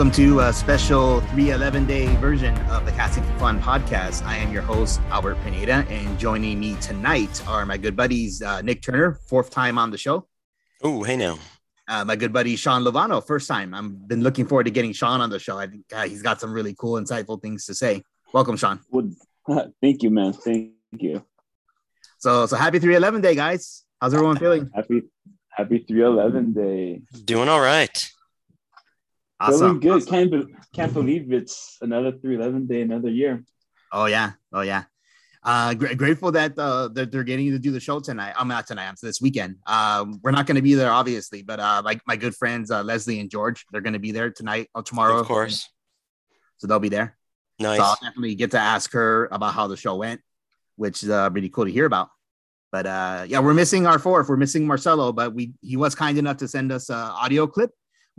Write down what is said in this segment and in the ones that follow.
Welcome to a special 311 day version of the Casting for Fun podcast. I am your host, Albert Pineda, and joining me tonight are my good buddies, uh, Nick Turner, fourth time on the show. Oh, hey now. Uh, my good buddy, Sean Luevano, first time. I've been looking forward to getting Sean on the show. I think uh, he's got some really cool, insightful things to say. Welcome, Sean. Well, thank you, man. Thank you. So, so happy 311 day, guys. How's everyone feeling? Happy, happy 311 day. Doing all right. Awesome. Feeling good. Awesome. Can't, be, can't believe it's another 311 day, another year. Oh, yeah. Oh, yeah. Uh, gr- grateful that uh, that they're getting to do the show tonight. I'm not tonight. I'm this weekend. Um, we're not going to be there, obviously, but uh, my my good friends uh, Leslie and George, they're going to be there tonight or tomorrow. Of course. So they'll be there. Nice. So I'll definitely get to ask her about how the show went, which is uh, really cool to hear about. But uh, yeah, we're missing our fourth. We're missing Marcello, but we he was kind enough to send us an audio clip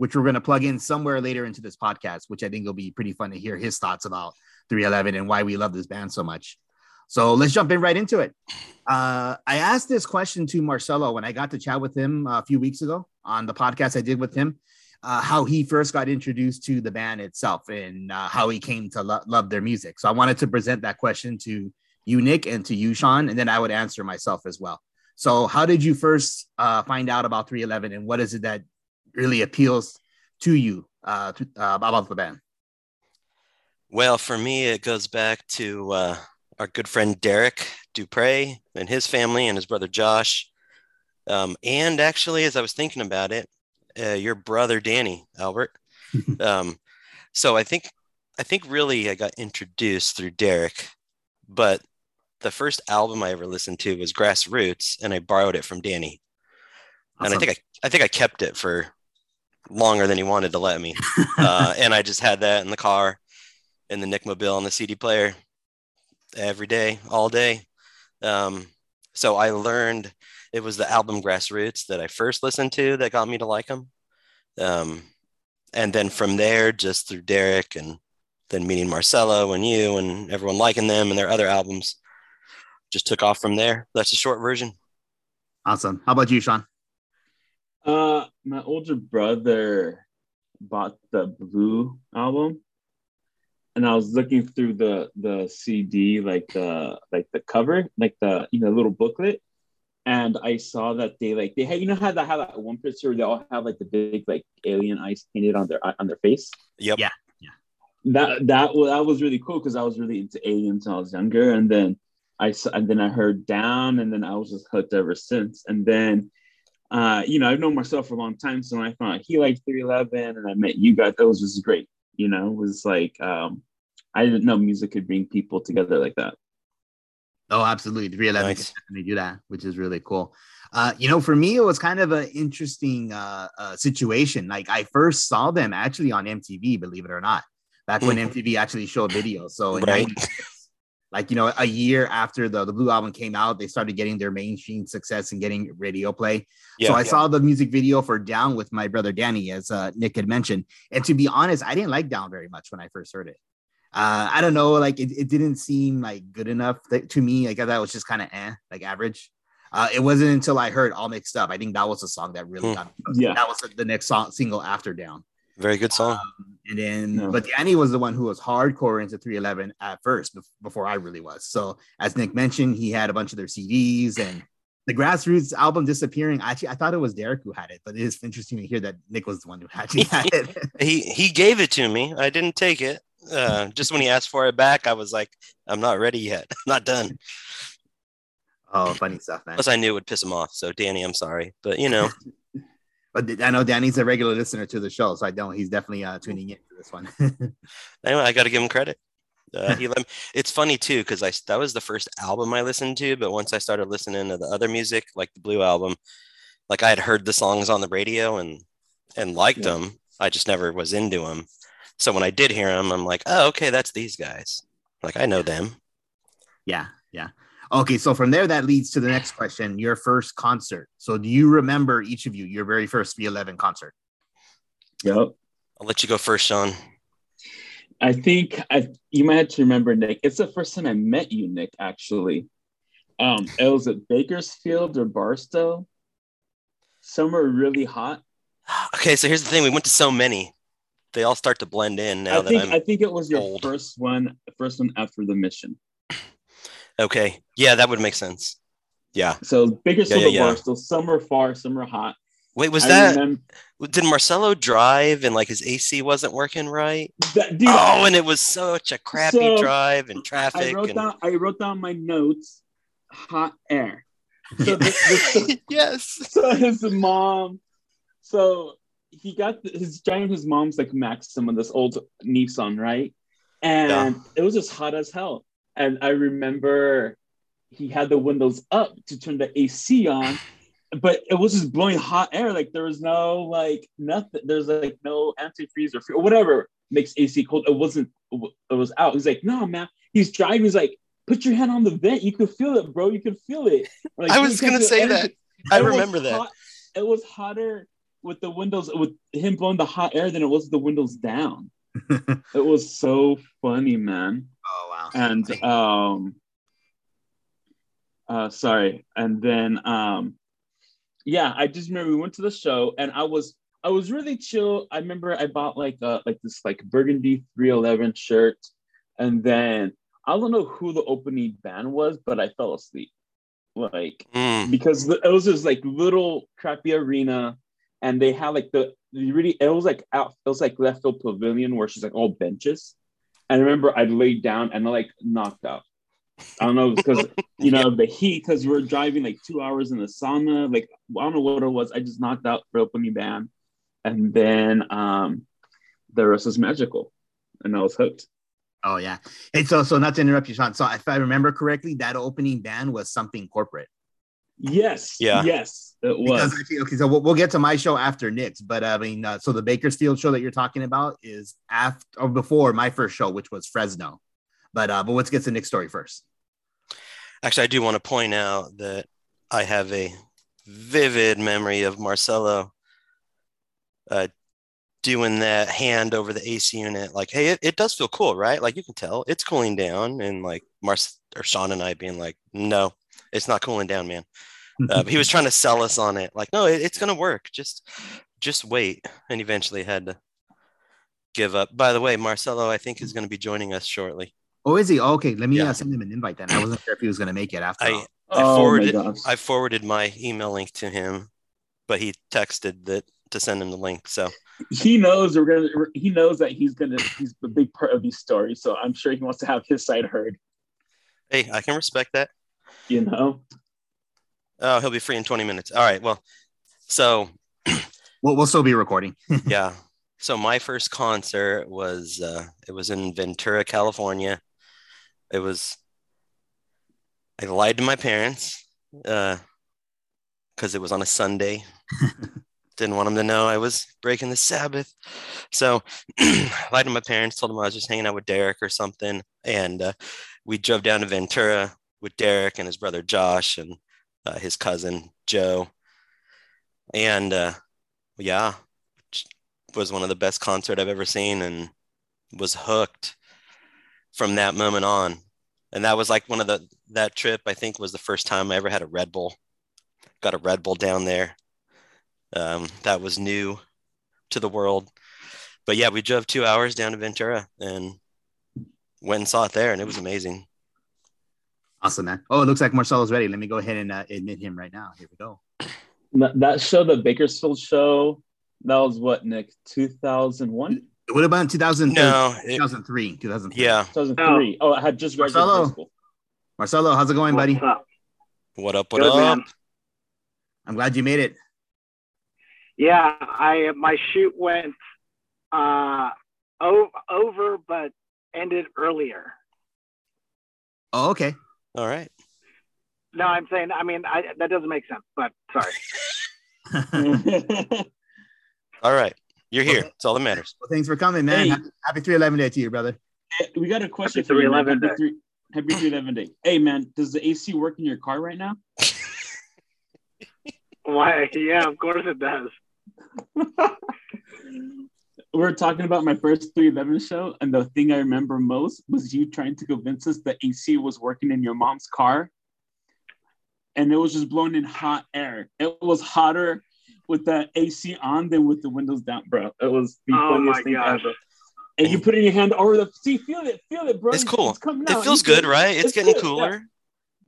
which we're going to plug in somewhere later into this podcast, which I think will be pretty fun to hear his thoughts about 311 and why we love this band so much. So let's jump in right into it. Uh, I asked this question to Marcello when I got to chat with him a few weeks ago on the podcast I did with him, uh, how he first got introduced to the band itself and uh, how he came to lo- love their music. So I wanted to present that question to you, Nick, and to you, Sean, and then I would answer myself as well. So, how did you first uh, find out about 311 and what is it that really appeals to you uh, to, uh, about the band? Well, for me, it goes back to uh, our good friend Derek Dupre and his family and his brother Josh. Um, and actually, as I was thinking about it, uh, your brother Danny Albert. um, so I think I think really I got introduced through Derek, but the first album I ever listened to was Grassroots, and I borrowed it from Danny. Awesome. And I think I, I think I kept it for longer than he wanted to let me. uh, and I just had that in the car in the Nick Mobile on the CD player every day, all day. Um, so I learned it was the album Grassroots that I first listened to that got me to like him. Um, and then from there, just through Derek and then meeting Marcello and you and everyone liking them and their other albums, just took off from there. That's a short version. Awesome. How about you, Sean? Uh, my older brother bought the Blue album, and I was looking through the the CD, like the like the cover, like the you know little booklet, and I saw that they like they had you know how they have that one picture where they all have like the big like alien eyes painted on their on their face. Yep. Yeah. Yeah. That that was that was really cool because I was really into aliens when I was younger, and then I saw and then I heard down, and then I was just hooked ever since, and then uh, you know, I've known myself for a long time. So when I found out he liked 311 and I met you guys, that was just great. You know, it was like, um, I didn't know music could bring people together like that. Oh, absolutely. 311 nice. can definitely do that, which is really cool. Uh, you know, for me, it was kind of an interesting uh, uh, situation. Like I first saw them actually on MTV, believe it or not, back when MTV mm-hmm. actually showed videos. So in right like you know a year after the, the blue album came out they started getting their mainstream success and getting radio play yeah, so i yeah. saw the music video for down with my brother danny as uh, nick had mentioned and to be honest i didn't like down very much when i first heard it uh, i don't know like it, it didn't seem like good enough to me like that was just kind of eh, like average uh, it wasn't until I heard All Mixed Up. I think that was a song that really mm. got me. Yeah. That was the next song, single after Down. Very good song. Um, and then, no. but Danny was the one who was hardcore into 311 at first, before I really was. So, as Nick mentioned, he had a bunch of their CDs and the grassroots album disappearing. Actually, I thought it was Derek who had it, but it is interesting to hear that Nick was the one who actually had it. he he gave it to me. I didn't take it. Uh, just when he asked for it back, I was like, I'm not ready yet. I'm not done. Oh, funny stuff, man. Plus, I knew it would piss him off. So, Danny, I'm sorry, but you know. But I know Danny's a regular listener to the show, so I know he's definitely uh, tuning in to this one. anyway, I got to give him credit. Uh, he let me, it's funny too because I that was the first album I listened to, but once I started listening to the other music, like the Blue album, like I had heard the songs on the radio and and liked yeah. them. I just never was into them. So when I did hear them, I'm like, oh, okay, that's these guys. Like I know them. Yeah, yeah. Okay, so from there, that leads to the next question your first concert. So, do you remember each of you your very first 311 concert? Yep. I'll let you go first, Sean. I think I, you might have to remember, Nick. It's the first time I met you, Nick, actually. Um, it was at Bakersfield or Barstow, somewhere really hot. Okay, so here's the thing we went to so many. they all start to blend in now I that think I'm I think it was your old. first one, first one after the mission. Okay. Yeah, that would make sense. Yeah. So bigger Yeah, the yeah, yeah. So some are far, some are hot. Wait, was I that remember- did Marcello drive and like his AC wasn't working right? that, dude? oh, and it was such a crappy So, drive and I traffic. wrote and... down I wrote down my notes. Hot air. So, yes. so his mom. So he got his giant. his mom's like some of this old Nissan, right? And it was just hot as hell. And I remember he had the windows up to turn the AC on, but it was just blowing hot air. Like there was no like nothing. There's like no antifreeze or, fr- or whatever makes AC cold. It wasn't. It was out. He's like, no, man. He's driving. He's like, put your hand on the vent. You could feel it, bro. You could feel it. Like, I was gonna say energy. that. I It remember that. hot- it was hotter with the windows with him blowing the hot air than it was the windows down. it was so funny, man. Oh wow. And um uh sorry. And then um yeah, I just remember we went to the show and I was I was really chill. I remember I bought like uh like this like burgundy 311 shirt and then I don't know who the opening band was, but I fell asleep. Like Mm. because the, it was this like little crappy arena and they had like the really it was like out it was like left field pavilion where she's like all benches I remember I laid down and I like knocked out I don't know because you know the heat because we are driving like two hours in the sauna like I don't know what it was I just knocked out for opening band and then um the rest was magical and I was hooked Oh yeah. And so so not to interrupt you, Sean. So if I remember correctly, that opening band was something corporate. Yes Yeah. yes it Because was actually, okay, so we'll, we'll get to my show after Nick's, but I mean, uh, so the Bakersfield show that you're talking about is after or before my first show, which was Fresno. But uh, but let's get to Nick's story first. Actually, I do want to point out that I have a vivid memory of Marcello uh, doing that hand over the AC unit. Like, hey, it, it does feel cool, right? Like you can tell it's cooling down, and like Mars or Sean and I being like, no, it's not cooling down, man. Uh, he was trying to sell us on it, like, no, it, it's gonna work. Just just wait, and eventually had to give up. By the way, Marcello, I think is going to be joining us shortly. oh, is he? Oh, okay, let me Yeah. uh, send him an invite then. I wasn't sure if he was going to make it after. I all. I oh forwarded my I forwarded my email link to him, but he texted that to send him the link. So he knows we're gonna he knows that he's gonna he's a big part of these stories so i'm sure he wants to have his side heard hey, I can respect that. You know Oh, he'll be free in 20 minutes. All right. Well, so We'll, we'll still be recording. yeah. So my first concert was uh it was in Ventura, California. It was I lied to my parents uh because it was on a Sunday. Didn't want them to know I was breaking the Sabbath. So lied to my parents, told them I was just hanging out with Derek or something. And uh, we drove down to Ventura with Derek and his brother Josh and uh, his cousin Joe. And uh, yeah, was one of the best concert I've ever seen and was hooked from that moment on. And that was like one of the that trip I think was the first time I ever had a Red Bull. Got a Red Bull down there. Um, that was new to the world. But yeah, we drove two hours down to Ventura and went and saw it there, and it was amazing. Awesome, man. Oh, it looks like Marcello's ready. Let me go ahead and uh, admit him right now. Here we go. that, that show the bakersfield show that was what nick 2001 It would have been 2003. No, it- 2003. 2003. yeah. 2003 oh i had just graduated Marcello. high school Marcello, how's it going, buddy? What's up? What up? What Good, up? man. I'm glad you made it. Yeah, I my shoot went uh over, but ended earlier. Oh, okay. All right. No, I'm saying, I mean, I, that doesn't make sense, but sorry. All right. You're here. That's all that matters. Well, thanks for coming, man. Hey. Happy, happy 311 day to you, brother. we got a question Happy for you 311 happy, three, happy 311 day hey man does the ac work in your car right now Why? Yeah, of course it does. we were talking about my first 311 show and the thing i remember most was you trying to convince us that ac was working in your mom's car and it was just blowing in hot air it was hotter with the AC on than with the windows down, bro. It was the Oh funniest my thing gosh. ever. And you put in your hand over the see, feel it, feel it, bro. It's cool. It's coming It feels good, right? It's getting good, cooler.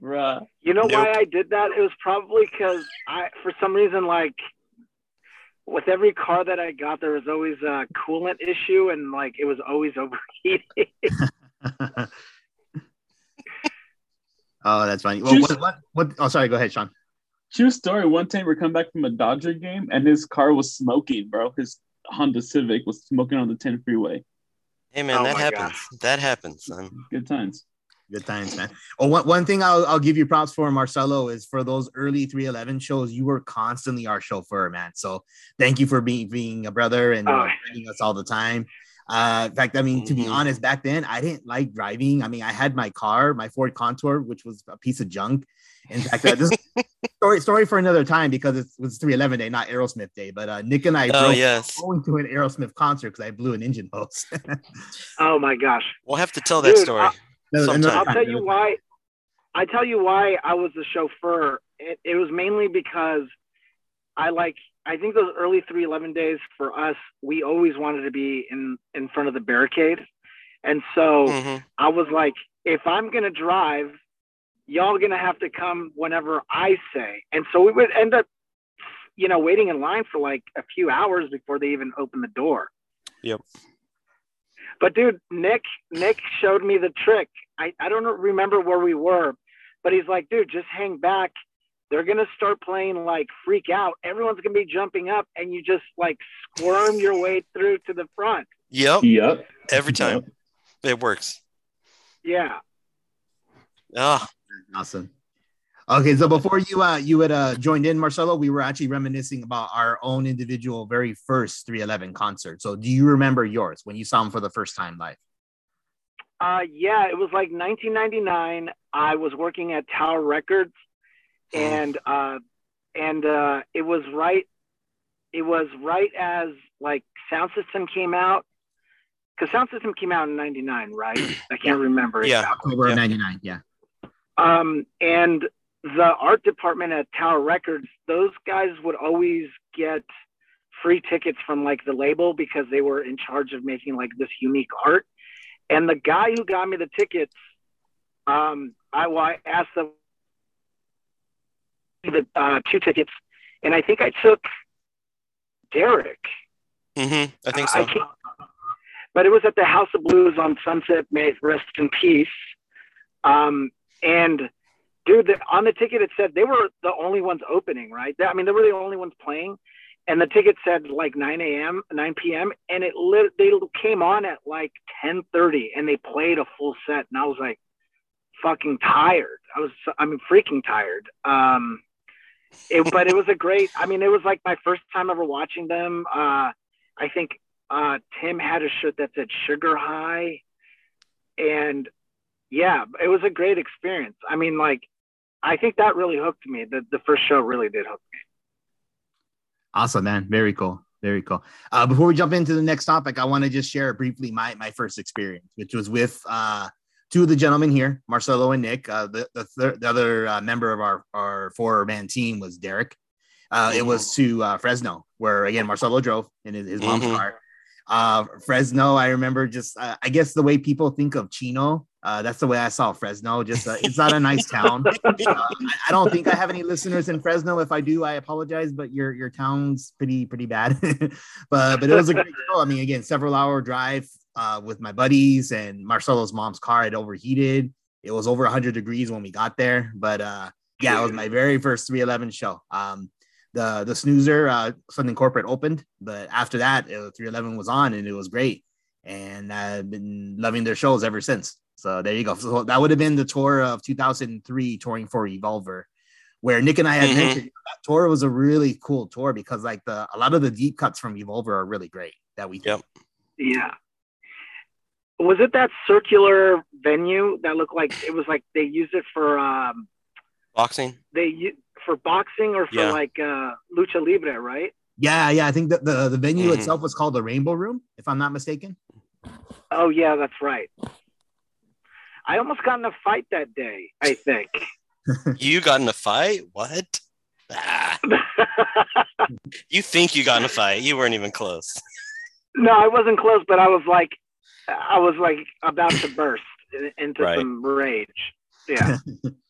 yeah. Bruh. You know why I did that? It was probably because I, for some reason, like with every car that I got, there was always a coolant issue, and like it was always overheating. oh, that's funny. Well, what, what, what? Oh, sorry. Go ahead, Sean. True story. One time we're coming back from a Dodger game and his car was smoking, bro. His Honda Civic was smoking on the 10 freeway. Hey man, Oh that my happens. That happens. son. Good times. Good times, man. Oh, one, one thing I'll, I'll give you props for, Marcello, is for those early 311 shows, you were constantly our chauffeur, man. So thank you for being being a brother and Oh. uh, bringing us all the time. Uh, in fact, I mean, to be Mhm. honest, back then I didn't like driving. I mean, I had my car, my Ford Contour, which was a piece of junk. In fact, uh, this story story for another time because it was 311 day, not Aerosmith day. But uh, Nick and I Oh drove yes. going to an Aerosmith concert because I blew an engine hose. oh my gosh! We'll have to tell that Dude, story. I- Another Sometime. I'll tell you why. I tell you why I was the chauffeur. It, it was mainly because I like. I think those early 311 days for us, we always wanted to be in in front of the barricade, and so Mhm. I was like, if I'm gonna drive, y'all gonna have to come whenever I say. And so we would end up, you know, waiting in line for like a few hours before they even open the door. Yep. But dude, Nick, Nick showed me the trick. I, I don't remember where we were, but he's like, dude, just hang back. They're gonna start playing like freak out. Everyone's gonna be jumping up, and you just like squirm your way through to the front. Yep. Yep. Every time. It works. Yeah. Oh, Awesome. Okay, so before you uh you had uh joined in, Marcello, we were actually reminiscing about our own individual very first 311 concert. So do you remember yours when you saw him for the first time live? Uh, yeah, it was like 1999. I was working at Tower Records, and uh, and uh, it was right. It was right as like Sound System came out, because Sound System came out in '99, right? I can't remember. Yeah. October Yeah. 99, yeah. Um, and the art department at Tower Records, those guys would always get free tickets from like the label because they were in charge of making like this unique art. And the guy who got me the tickets, um, I, well, I asked them the uh, two tickets, and I think I took Derek. Mm-hmm. I think I so. can't, but it was at the House of Blues on Sunset. May rest in peace. Um, and dude, the, on the ticket it said they were the only ones opening, right? I mean, they were the only ones playing, and the ticket said like 9 a.m., 9 p.m., and it lit. They came on at like 10:30, and they played a full set, and I was like, fucking tired. I was, I mean, freaking tired. Um, it, but it was a great. I mean, it was like my first time ever watching them. Uh, I think uh, Tim had a shirt that said Sugar High, and yeah, it was a great experience. I mean, like, I think that really hooked me. The the first show really did hook me. Awesome, man. Very cool. Very cool. Uh, before we jump into the next topic, I want to just share briefly my my first experience, which was with uh, two of the gentlemen here, Marcello and Nick. Uh, the the, thir- the other uh, member of our our four man team was Derek. Uh, It was to uh, Fresno, where again Marcelo drove in his, his mom's Mhm. car. Uh, Fresno, I remember just uh, I guess the way people think of Chino. Uh, that's the way I saw Fresno. Just uh, it's not a nice town. Uh, I, don't think I have any listeners in Fresno. If I do, I apologize, but your your town's pretty pretty bad. but but it was a great show. I mean, again, several hour drive uh, with my buddies and Marcello's mom's car had overheated. It was over 100 degrees when we got there, but uh, yeah, it was my very first 311 show. Um, the the snoozer uh, Something Corporate opened, but after that, uh, 311 was on and it was great, and I've been loving their shows ever since. So there you go. So that would have been the tour of 2003, touring for Evolver, where Nick and I had Mhm. mentioned that tour was a really cool tour because like the a lot of the deep cuts from Evolver are really great that we Yep. Yeah. Was it that circular venue that looked like it was like they used it for um Boxing. they u- for boxing or for Yeah. like uh lucha libre, right? Yeah, yeah. I think that the, the venue Mhm. itself was called the Rainbow Room, if I'm not mistaken. Oh yeah, that's right. I almost got in a fight that day, I think. You got in a fight? What? Ah, you think you got in a fight? You weren't even close. no, I wasn't close, but I was like, I was like about to burst into Right. some rage. Yeah.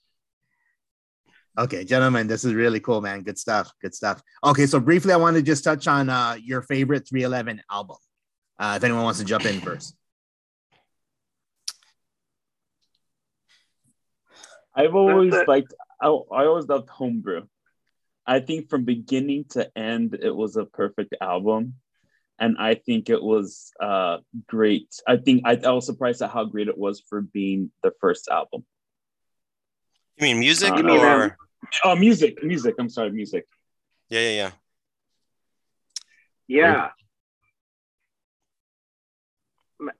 Okay, gentlemen, this is really cool, man. Good stuff. Good stuff. Okay, so briefly, I want to just touch on uh, your favorite 311 album. Uh, if anyone wants to jump in first. I've always liked. I, I always loved Homebrew. I think from beginning to end, it was a perfect album, and I think it was uh, great. I think I, I was surprised at how great it was for being the first album. You mean music Uh, or um, Oh, music, music. I'm sorry, music. yeah, yeah, yeah. Yeah.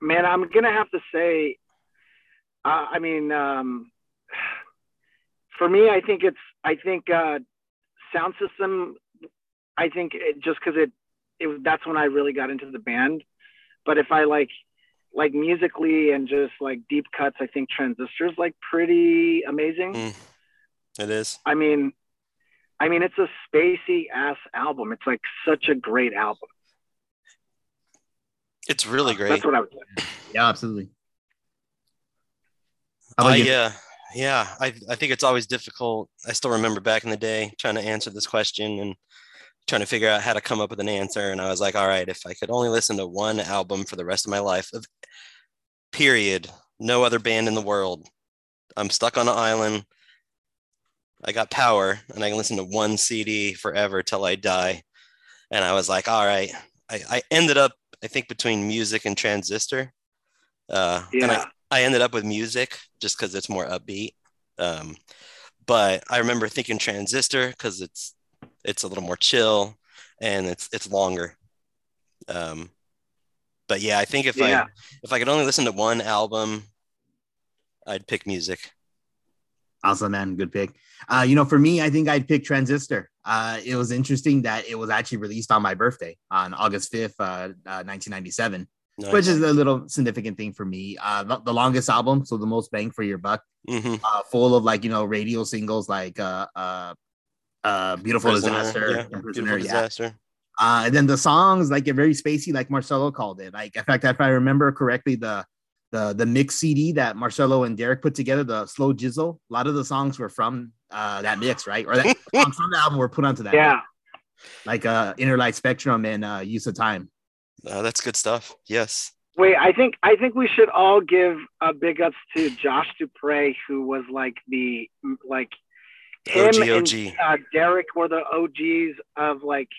Man, I'm gonna have to say, uh, I mean, um, for me, I think it's, I think uh, sound system. I think it, just because it, it, that's when I really got into the band. But if I like, like musically and just like deep cuts, I think Transistor's like pretty amazing. Mm, it is. I mean, I mean, it's a spacey ass album. It's like such a great album. It's really great. That's what I would say. Yeah, absolutely. How about I, you? uh, yeah, I, I think it's always difficult. I still remember back in the day trying to answer this question and trying to figure out how to come up with an answer. And I was like, all right, if I could only listen to one album for the rest of my life, of period, no other band in the world, I'm stuck on an island. I got power and I can listen to one CD forever till I die. And I was like, all right. I, I ended up, I think, between music and transistor. Uh, and I, I ended up with music just because it's more upbeat. Um, but I remember thinking transistor because it's it's a little more chill and it's it's longer. Um, but yeah, I think if Yeah. I if I could only listen to one album, I'd pick music. Awesome, man. Good pick. Uh, you know, for me, I think I'd pick Transistor. Uh, it was interesting that it was actually released on my birthday on August 5th, uh, uh, 1997, Nice. which is a little significant thing for me. Uh, the, the longest album, so the most bang for your buck, Mhm. uh, full of like, you know, radio singles like uh, Beautiful Prisoner, Disaster, yeah, and Beautiful Prisoner, yeah. disaster. Uh, and then the songs like get very spacey, like Marcello called it. Like, in fact, if I remember correctly, the the the mix CD that Marcello and Derek put together, the slow jizzle, a lot of the songs were from uh, that mix, right? Or that songs from the album were put onto that. Yeah. mix. like uh, Inner Light Spectrum and uh, Use of Time. Uh, that's good stuff. Yes. Wait, I think I think we should all give a big ups to Josh Dupre, who was like the like him OG, and OG. uh, Derek were the OGs of like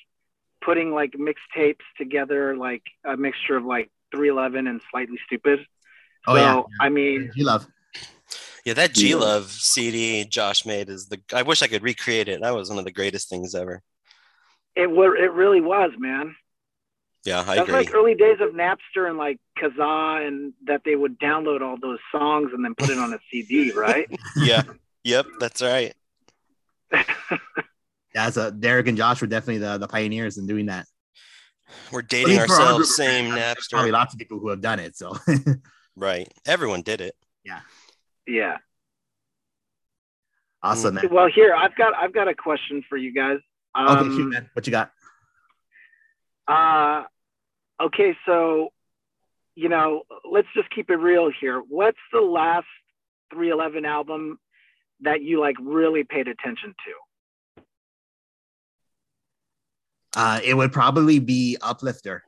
putting like mixtapes together, like a mixture of like 311 and Slightly Stoopid. Oh so, yeah, I mean, you love. Yeah, that G Love CD Josh made is the. I wish I could recreate it. That was one of the greatest things ever. it were it really was, man. Yeah, I That's agree. like early days of Napster and like Kazaa, and that they would download all those songs and then put it on a CD, right? yeah. Yep, that's right. That's a Derek and Josh were definitely the, the pioneers in doing that. We're dating least for our ourselves. Same friends, there's Probably lots of people who have done it. So Right. Everyone did it. Yeah, yeah. awesome, man. Well, here I've got I've got a question for you guys. Um, Okay, shoot, man. What you got? Uh, okay, so you know, let's just keep it real here. What's the last 311 album that you like really paid attention to? Uh, it would probably be Uplifter.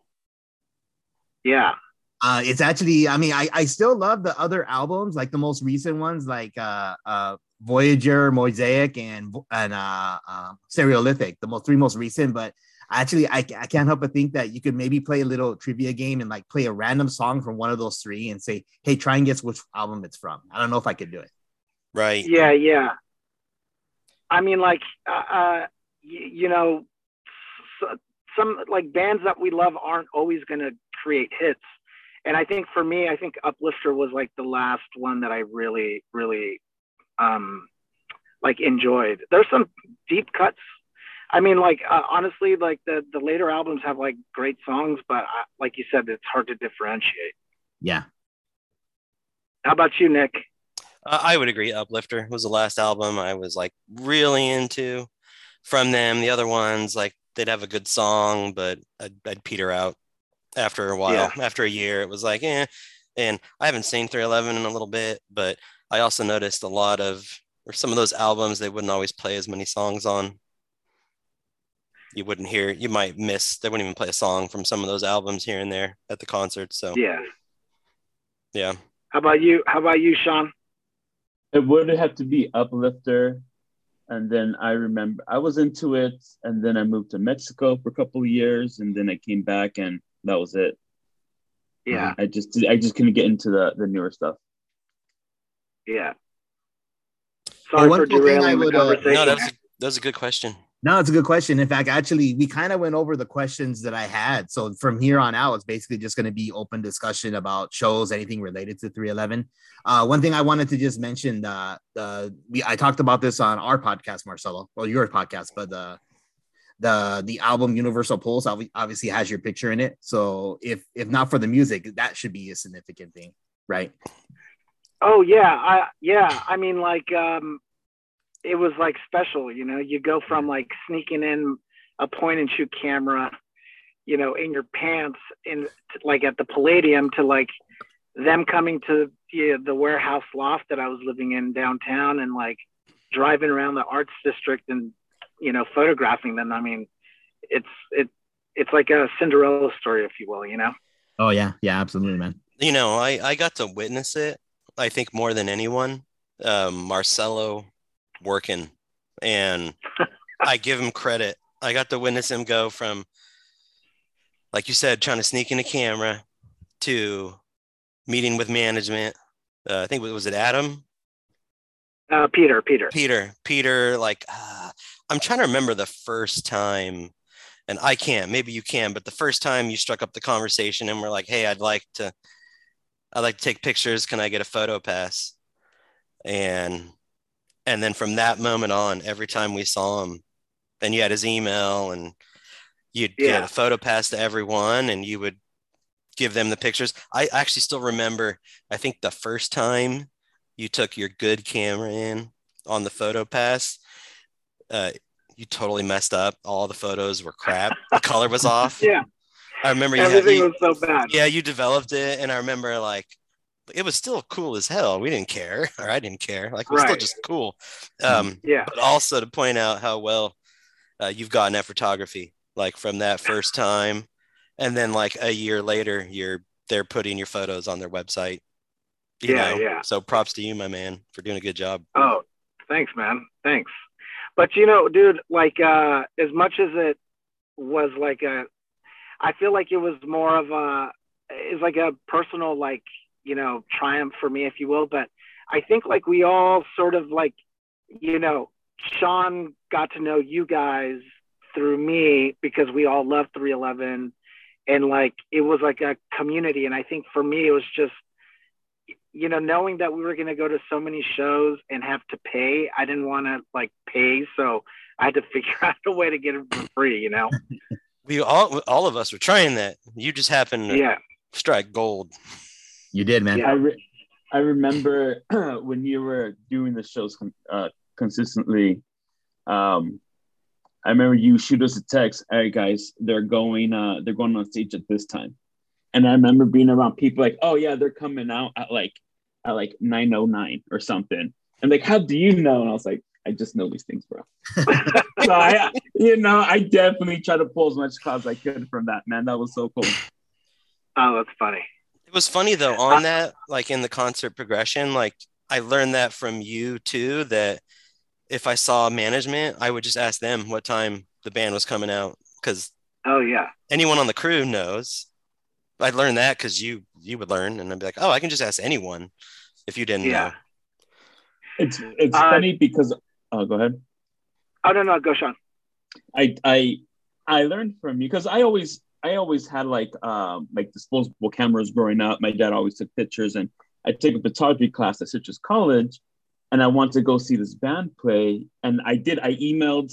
Yeah, Uh, it's actually, I mean, I, I still love the other albums, like the most recent ones, like uh, uh, Voyager, Mosaic, and and uh, uh, Stereolithic, the most three most recent. But actually, I, I can't help but think that you could maybe play a little trivia game and like play a random song from one of those three and say, hey, try and guess which album it's from. I don't know if I could do it. Right. yeah, yeah. I mean, like, uh, uh y- you know, s- some like bands that we love aren't always going to create hits. And I think for me, I think Uplifter was like the last one that I really, really, um, like enjoyed. There's some deep cuts. I mean, like uh, honestly, like the the later albums have like great songs, but uh, like you said, it's hard to differentiate. Yeah. How about you, Nick? Uh, I would agree. Uplifter was the last album I was like really into. from them. The other ones, like they'd have a good song, but I'd, I'd peter out after a while. Yeah. After a year, it was like, eh. And I haven't seen 311 in a little bit, but I also noticed a lot of, or some of those albums, they wouldn't always play as many songs on. You wouldn't hear, you might miss, they wouldn't even play a song from some of those albums here and there at the concert. So, Yeah. yeah. How about you? How about you, Sean? It would have to be Uplifter. And then I remember I was into it. And then I moved to Mexico for a couple of years. And then I came back and that was it. Yeah. I just I just couldn't get into the, the newer stuff. Yeah. Well, Sorry one for cool thing I derailing the would, uh, conversation. No, that was, a, that was a good question. No, it's a good question. In fact, actually, we kind of went over the questions that I had. So from here on out, it's basically just going to be open discussion about shows, anything related to 311. Uh, one thing I wanted to just mention, uh, uh, we I talked about this on our podcast, Marcello, well, your podcast, but the the the album Universal Pulse obviously has your picture in it. So if if not for the music, that should be a significant thing, right? Oh yeah, I yeah. I mean, like, um, it was like special. You know, you go from like sneaking in a point and shoot camera, you know, in your pants, in like at the Palladium, to like them coming to the, the warehouse loft that I was living in downtown, and like driving around the arts district and you know photographing them. I mean, it's it it's like a Cinderella story, if you will. You know. Oh yeah, yeah, absolutely, man. You know, I, I got to witness it, I think more than anyone. Um, Marcello working, and I give him credit. I got to witness him go from, like you said, trying to sneak in a camera to meeting with management. Uh, I think was it Adam? Uh, Peter, Peter. Peter, Peter, like uh, I'm trying to remember the first time, and I can't. Maybe you can, but the first time you struck up the conversation and we're like, "Hey, I'd like to, I'd like to take pictures. Can I get a photo pass?" And and then from that moment on, every time we saw him, then you had his email, and you'd Yeah. get a photo pass to everyone, and you would give them the pictures. I actually still remember. I think the first time you took your good camera in on the photo pass, uh, you totally messed up. All the photos were crap. The color was off. Yeah, I remember you had, everything you, was so bad. yeah, you developed it, and I remember like it was still cool as hell. We didn't care, or I didn't care. Like it was still just cool. Um, Yeah. but also to point out how well uh, you've gotten at photography, like from that first time, and then like a year later, you're they're putting your photos on their website. You Yeah, know? yeah. So props to you, my man, for doing a good job. Oh, thanks, man. Thanks. But you know, dude, like uh as much as it was like a I feel like it was more of a it's like a personal like, you know, triumph for me, if you will. But I think like we all sort of like, you know, Sean got to know you guys through me because we all love 311 and like it was like a community. And I think for me it was just you know, knowing that we were going to go to so many shows and have to pay, I didn't want to like pay. So I had to figure out a way to get it for free, you know? We all all of us were trying that. You just happened to Yeah. strike gold. You did, man. Yeah. I re- I remember when you were doing the shows uh, consistently. Um, I remember you shoot us a text. All right, guys, they're going. Uh, they're going on stage at this time, and I remember being around people like, "Oh yeah, they're coming out at like at like nine oh nine or something." And like, how do you know? And I was like, I just know these things, bro. so I, you know, I definitely try to pull as much clout as I could from that. Man, that was so cool. Oh, that's funny. It was funny though on that, like in the concert progression, like I learned that from you too. That if I saw management, I would just ask them what time the band was coming out because Oh, yeah. anyone on the crew knows. I learned that because you you would learn, and I'd be like, oh, I can just ask anyone if you didn't Yeah. know. It's it's Uh, funny because. Oh, go ahead. Oh, no, no, go, Sean. I I I learned from you because I always I always had like um like disposable cameras growing up. My dad always took pictures, and I took a photography class at Citrus College, and I wanted to go see this band play, and I did. I emailed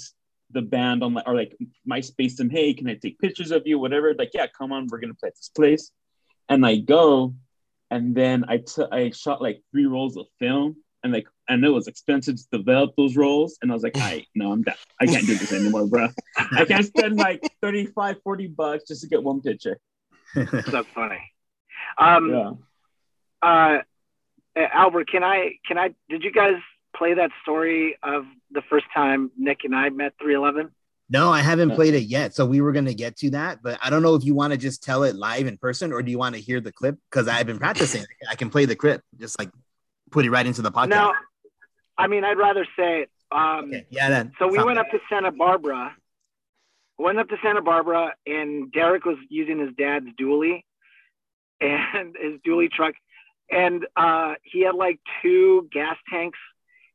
the band on like or like MySpace them, hey, can I take pictures of you? Whatever. Like, yeah, come on, we're gonna play at this place, and I go, and then I took I shot like three rolls of film. And like I know it was expensive to develop those rolls. And I was like, I no, I'm done. I can't do this anymore, bro. I can't spend like 35, 40 bucks just to get one picture. so funny. Um, Yeah. uh, Albert, can I can I did you guys play that story of the first time Nick and I met 311? No, I haven't played it yet. So we were going to get to that, but I don't know if you want to just tell it live in person or do you want to hear the clip? Because I've been practicing. I can play the clip, just like put it right into the podcast. No, I mean I'd rather say it. Um, Okay. Yeah, then. So we went good. up to Santa Barbara. Went up to Santa Barbara, and Derek was using his dad's dually, and his dually truck, and uh, he had like two gas tanks,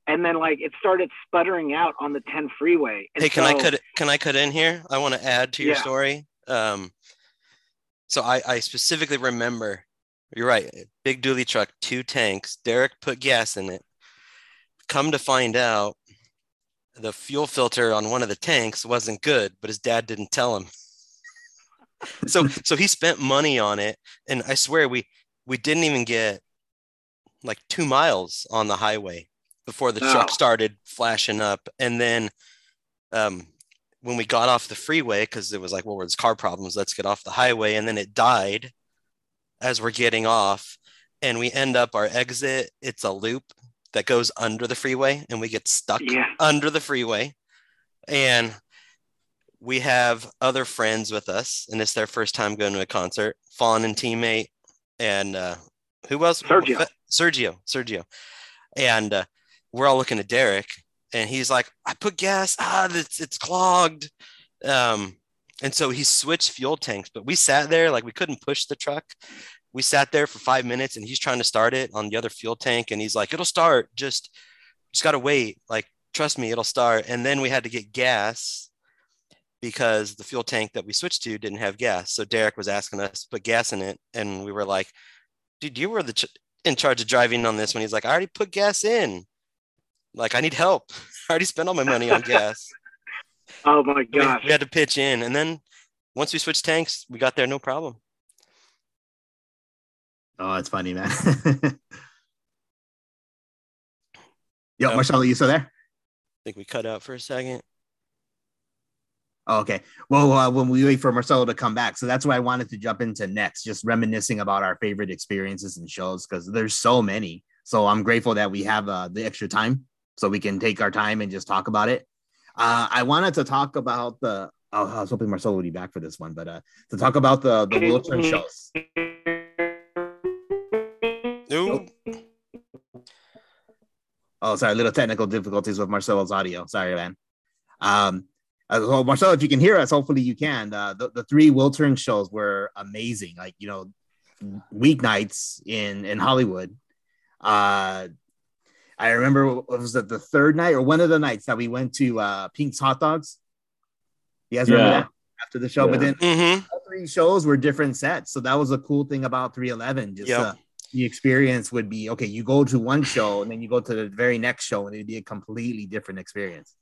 and then like it started sputtering out on the 10 freeway. And Hey, can I cut can I cut in here? I want to add to your Yeah. story. Um, so I, I specifically remember. You're right. Big dually truck, two tanks. Derek put gas in it. Come to find out, the fuel filter on one of the tanks wasn't good, but his dad didn't tell him. so so he spent money on it, and I swear we we didn't even get like two miles on the highway before the truck started flashing up, and then um, when we got off the freeway, because it was like, well, there's car problems, let's get off the highway. And then it died as we're getting off. And we end up our exit, it's a loop that goes under the freeway, and we get stuck Yeah. under the freeway. And we have other friends with us, and it's their first time going to a concert. Fawn and teammate, and uh, who else? Sergio. Sergio. Sergio. And uh, we're all looking at Derek, and he's like, "I put gas. Ah, it's it's clogged." Um, and so he switched fuel tanks, but we sat there like we couldn't push the truck. We sat there for five minutes, and he's trying to start it on the other fuel tank, and he's like, "It'll start. Just just gotta wait. Like, trust me, it'll start." And then we had to get gas because the fuel tank that we switched to didn't have gas. So Derek was asking us to put gas in it, and we were like, "Dude, you were the ch- in charge of driving on this one." He's like, "I already put gas in. Like, I need help. I already spent all my money on gas." Oh my gosh. we had to pitch in, and then once we switched tanks, we got there no problem. Oh, it's funny, man. Yo, Yeah. Marcello, you still there? I think we cut out for a second. Oh, okay. Well, uh, when we wait for Marcello to come back, so that's why I wanted to jump into next, just reminiscing about our favorite experiences and shows because there's so many. So I'm grateful that we have uh, the extra time so we can take our time and just talk about it. Uh, I wanted to talk about the. Oh, I was hoping Marcello would be back for this one, but uh, to talk about the the wheelchair shows. Ooh, Oh, sorry, little technical difficulties with Marcello's audio. Sorry, man. Um, uh, well, Marcello, if you can hear us, hopefully you can. Uh, the, the three Wiltern shows were amazing. Like, you know, weeknights in in Hollywood. Uh, I remember what was it the third night or one of the nights that we went to uh, Pink's Hot Dogs. You guys remember Yeah. that after the show? But then mm-hmm. all three shows were different sets, so that was a cool thing about 311. Just Yep. uh, the experience would be okay. You go to one show and then you go to the very next show, and it'd be a completely different experience.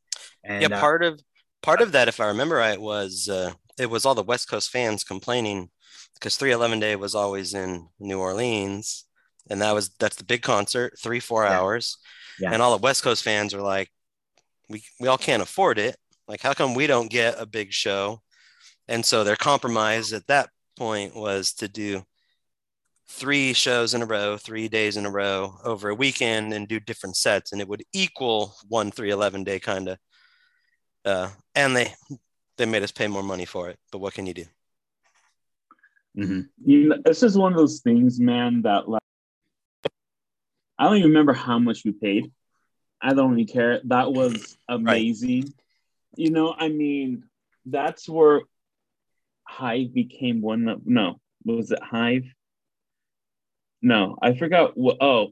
And yeah. uh, Part of part of that, if I remember right, was uh, it was all the West Coast fans complaining because 311 Day was always in New Orleans, and that was that's the big concert, three four Yeah. hours, Yeah. and all the West Coast fans are like, we we all can't afford it. Like, how come we don't get a big show? And so their compromise at that point was to do three shows in a row, three days in a row over a weekend and do different sets. And it would equal one 311 day kind of. Uh, and they they made us pay more money for it. But what can you do? mhm. You know, it's just one of those things, man, that like I don't even remember how much we paid. I don't really care. That was amazing. You know, I mean, that's where Hive became one of no, was it Hive? No, I forgot what oh,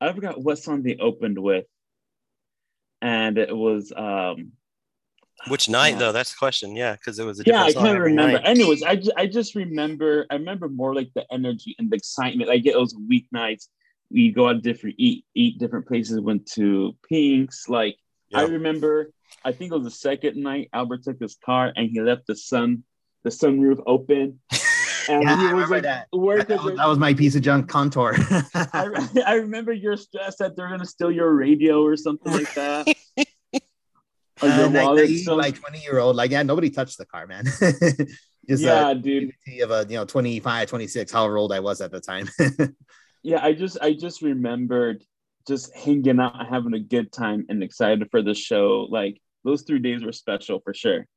I forgot what song they opened with. And it was um Which night Yeah. though? That's the question. Yeah, because it was a yeah, I can't remember. night. Anyways, I, ju- I just remember I remember more like the energy and the excitement. Like it was weeknights. We go out different eat eat different places. Went to Pink's. Like I remember, I think it was the second night. Albert took his car and he left the sun the sunroof open, and Yeah, he I was remember like, that. "Where That, could was- that was my piece of junk contour. I, I remember you're stressed that they're gonna steal your radio or something like that. Or Uh, your na- wallet, some- like 20 year old, like, yeah, nobody touched the car, man. Just yeah, a dude. naivety of a, you know, 25, 26, however old I was at the time. Yeah, I just I just remembered just hanging out, having a good time, and excited for the show. Like those three days were special for sure.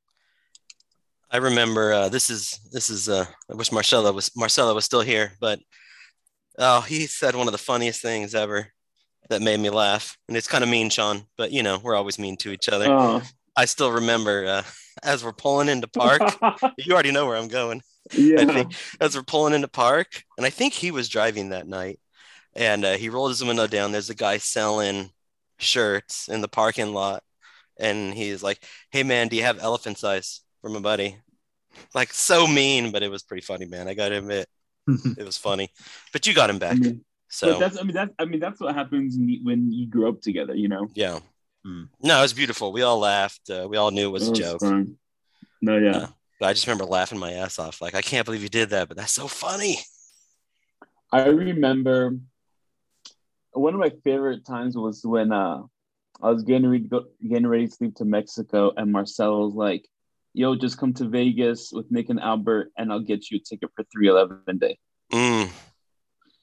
I remember uh, this is this is uh, I wish Marcello was Marcello was still here, but oh, he said one of the funniest things ever that made me laugh, and it's kind of mean, Sean, but you know we're always mean to each other. Oh, I still remember uh, as we're pulling into park. you already know where I'm going. Yeah. I think as we're pulling into the park, and I think he was driving that night, and uh, he rolled his window down. There's a guy selling shirts in the parking lot, and he's like, "Hey man, do you have elephant size for my buddy?" Like so mean, but it was pretty funny, man. I gotta admit, it was funny. But you got him I back, mean, so but that's I mean that's I mean that's what happens when you- grow up together. You know. yeah. Mm. No, it was beautiful. We all laughed. Uh, we all knew it was a It was joke. fun. No, yeah. Yeah. But I just remember laughing my ass off. Like, I can't believe you did that, but that's so funny. I remember one of my favorite times was when uh I was getting ready go, getting ready to leave to Mexico, and Marcello was like, "Yo, just come to Vegas with Nick and Albert, and I'll get you a ticket for 311 day." Mm.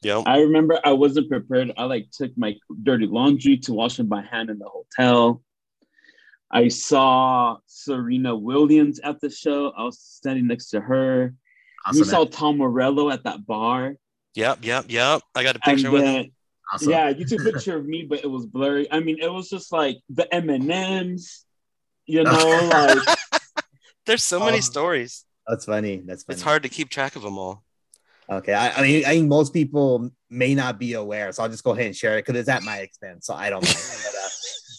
Yep. I remember I wasn't prepared. I like took my dirty laundry to wash it by hand in the hotel. I saw Serena Williams at the show. I was standing next to her. we awesome. saw man. Tom Morello at that bar. Yep. Yep. Yep. I got a And picture with him. then, awesome. yeah, you took a picture of me, but it was blurry. I mean, it was just like the M and M's, you know, like There's so many Um, stories. That's funny. That's funny. It's hard to keep track of them all. Okay. I, I mean, I think most people may not be aware, so I'll just go ahead and share it because it's at my expense. So I don't mind.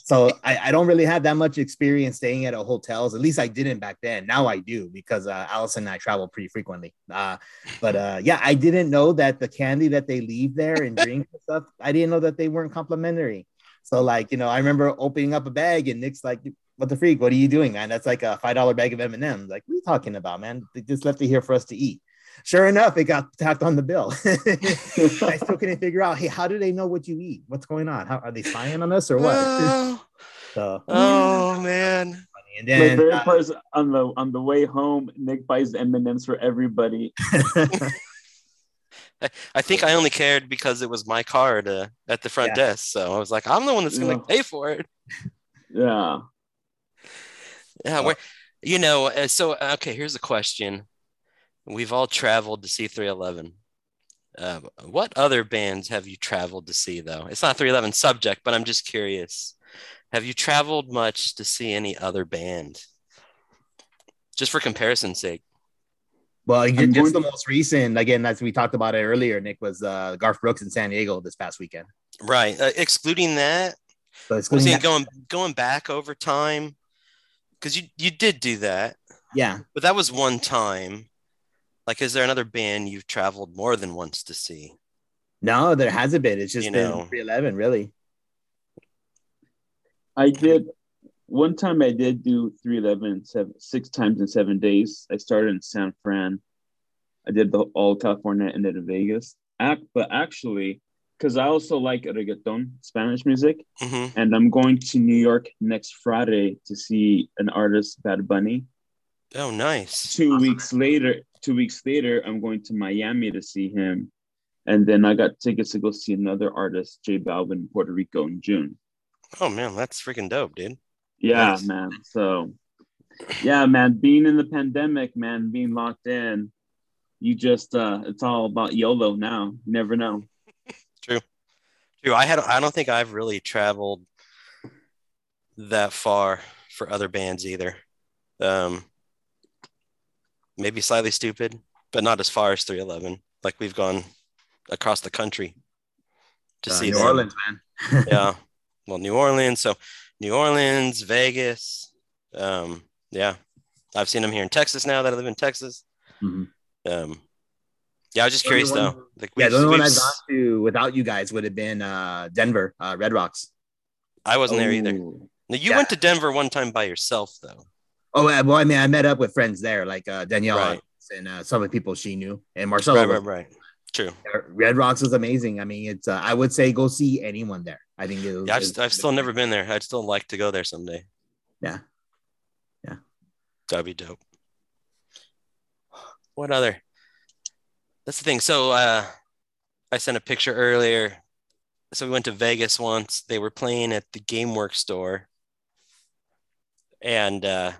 So I, I don't really have that much experience staying at a hotels. At least I didn't back then. Now I do because uh, Allison and I travel pretty frequently. Uh, but uh, yeah, I didn't know that the candy that they leave there and drinks and stuff. I didn't know that they weren't complimentary. So like you know, I remember opening up a bag and Nick's like, "What the freak? What are you doing, man? That's like a five dollar bag of M and M's. Like, what are you talking about, man? They just left it here for us to eat." Sure enough, it got tacked on the bill. I still couldn't figure out, hey, how do they know what you eat? What's going on? How are they spying on us or what? Oh, so, oh, man. and my then favorite uh, part is on the on the way home. Nick buys M and M's for everybody. I, I think I only cared because it was my card uh, at the front Yeah. desk. So I was like, I'm the one that's going to Yeah. pay for it. Yeah. Yeah. Where, you know, uh, so, okay, here's a question. We've all traveled to see 311. Uh, what other bands have you traveled to see, though? It's not 311 subject, but I'm just curious. Have you traveled much to see any other band? Just for comparison's sake. well, I'm just going the most recent, again, as we talked about it earlier, Nick was uh, Garth Brooks in San Diego this past weekend. Right. Uh, excluding that, So it's was going going going back over time? Because you you did do that, yeah. but that was one time. Like, is there another band you've traveled more than once to see? No, there hasn't been. It's just You been know. 311, really. I did one time I did do 311 seven, six times in seven days. I started in San Fran. I did the all California and then in Vegas. Act, but actually, because I also like reggaeton, Spanish music, hmm and I'm going to New York next Friday to see an artist, Bad Bunny. Oh, nice. Two weeks later, two weeks later, I'm going to Miami to see him. And then I got tickets to go see another artist, J Balvin, in Puerto Rico in June. Oh man, that's freaking dope, dude. Yeah, Nice. man. So, yeah, man, being in the pandemic, man, being locked in, you just, uh, it's all about YOLO now. You never know. True. True. I had I don't think I've really traveled that far for other bands either. Um, maybe Slightly Stoopid, but not as far as 311. Like we've gone across the country to Uh, see New them. Orleans, man. yeah. Well, New Orleans. So New Orleans, Vegas. Um, yeah. I've seen them here in Texas now that I live in Texas. Mhm. Um, yeah, I was just The curious one- though. Like Yeah, the only one I've gone to without you guys would have been uh, Denver, uh, Red Rocks. I wasn't there either. Now, you Yeah. went to Denver one time by yourself though. Oh, well, I mean, I met up with friends there, like uh, Danielle, Right. and uh, some of the people she knew, and Marcello. Right, right, right. True. Red Rocks is amazing. I mean, it's uh, I would say go see anyone there. I think it was, Yeah, I've, I've still never been there. I'd still like to go there someday. Yeah. Yeah. That'd be dope. What other? That's the thing. So uh I sent a picture earlier. So we went to Vegas once. They were playing at the GameWorks store. And uh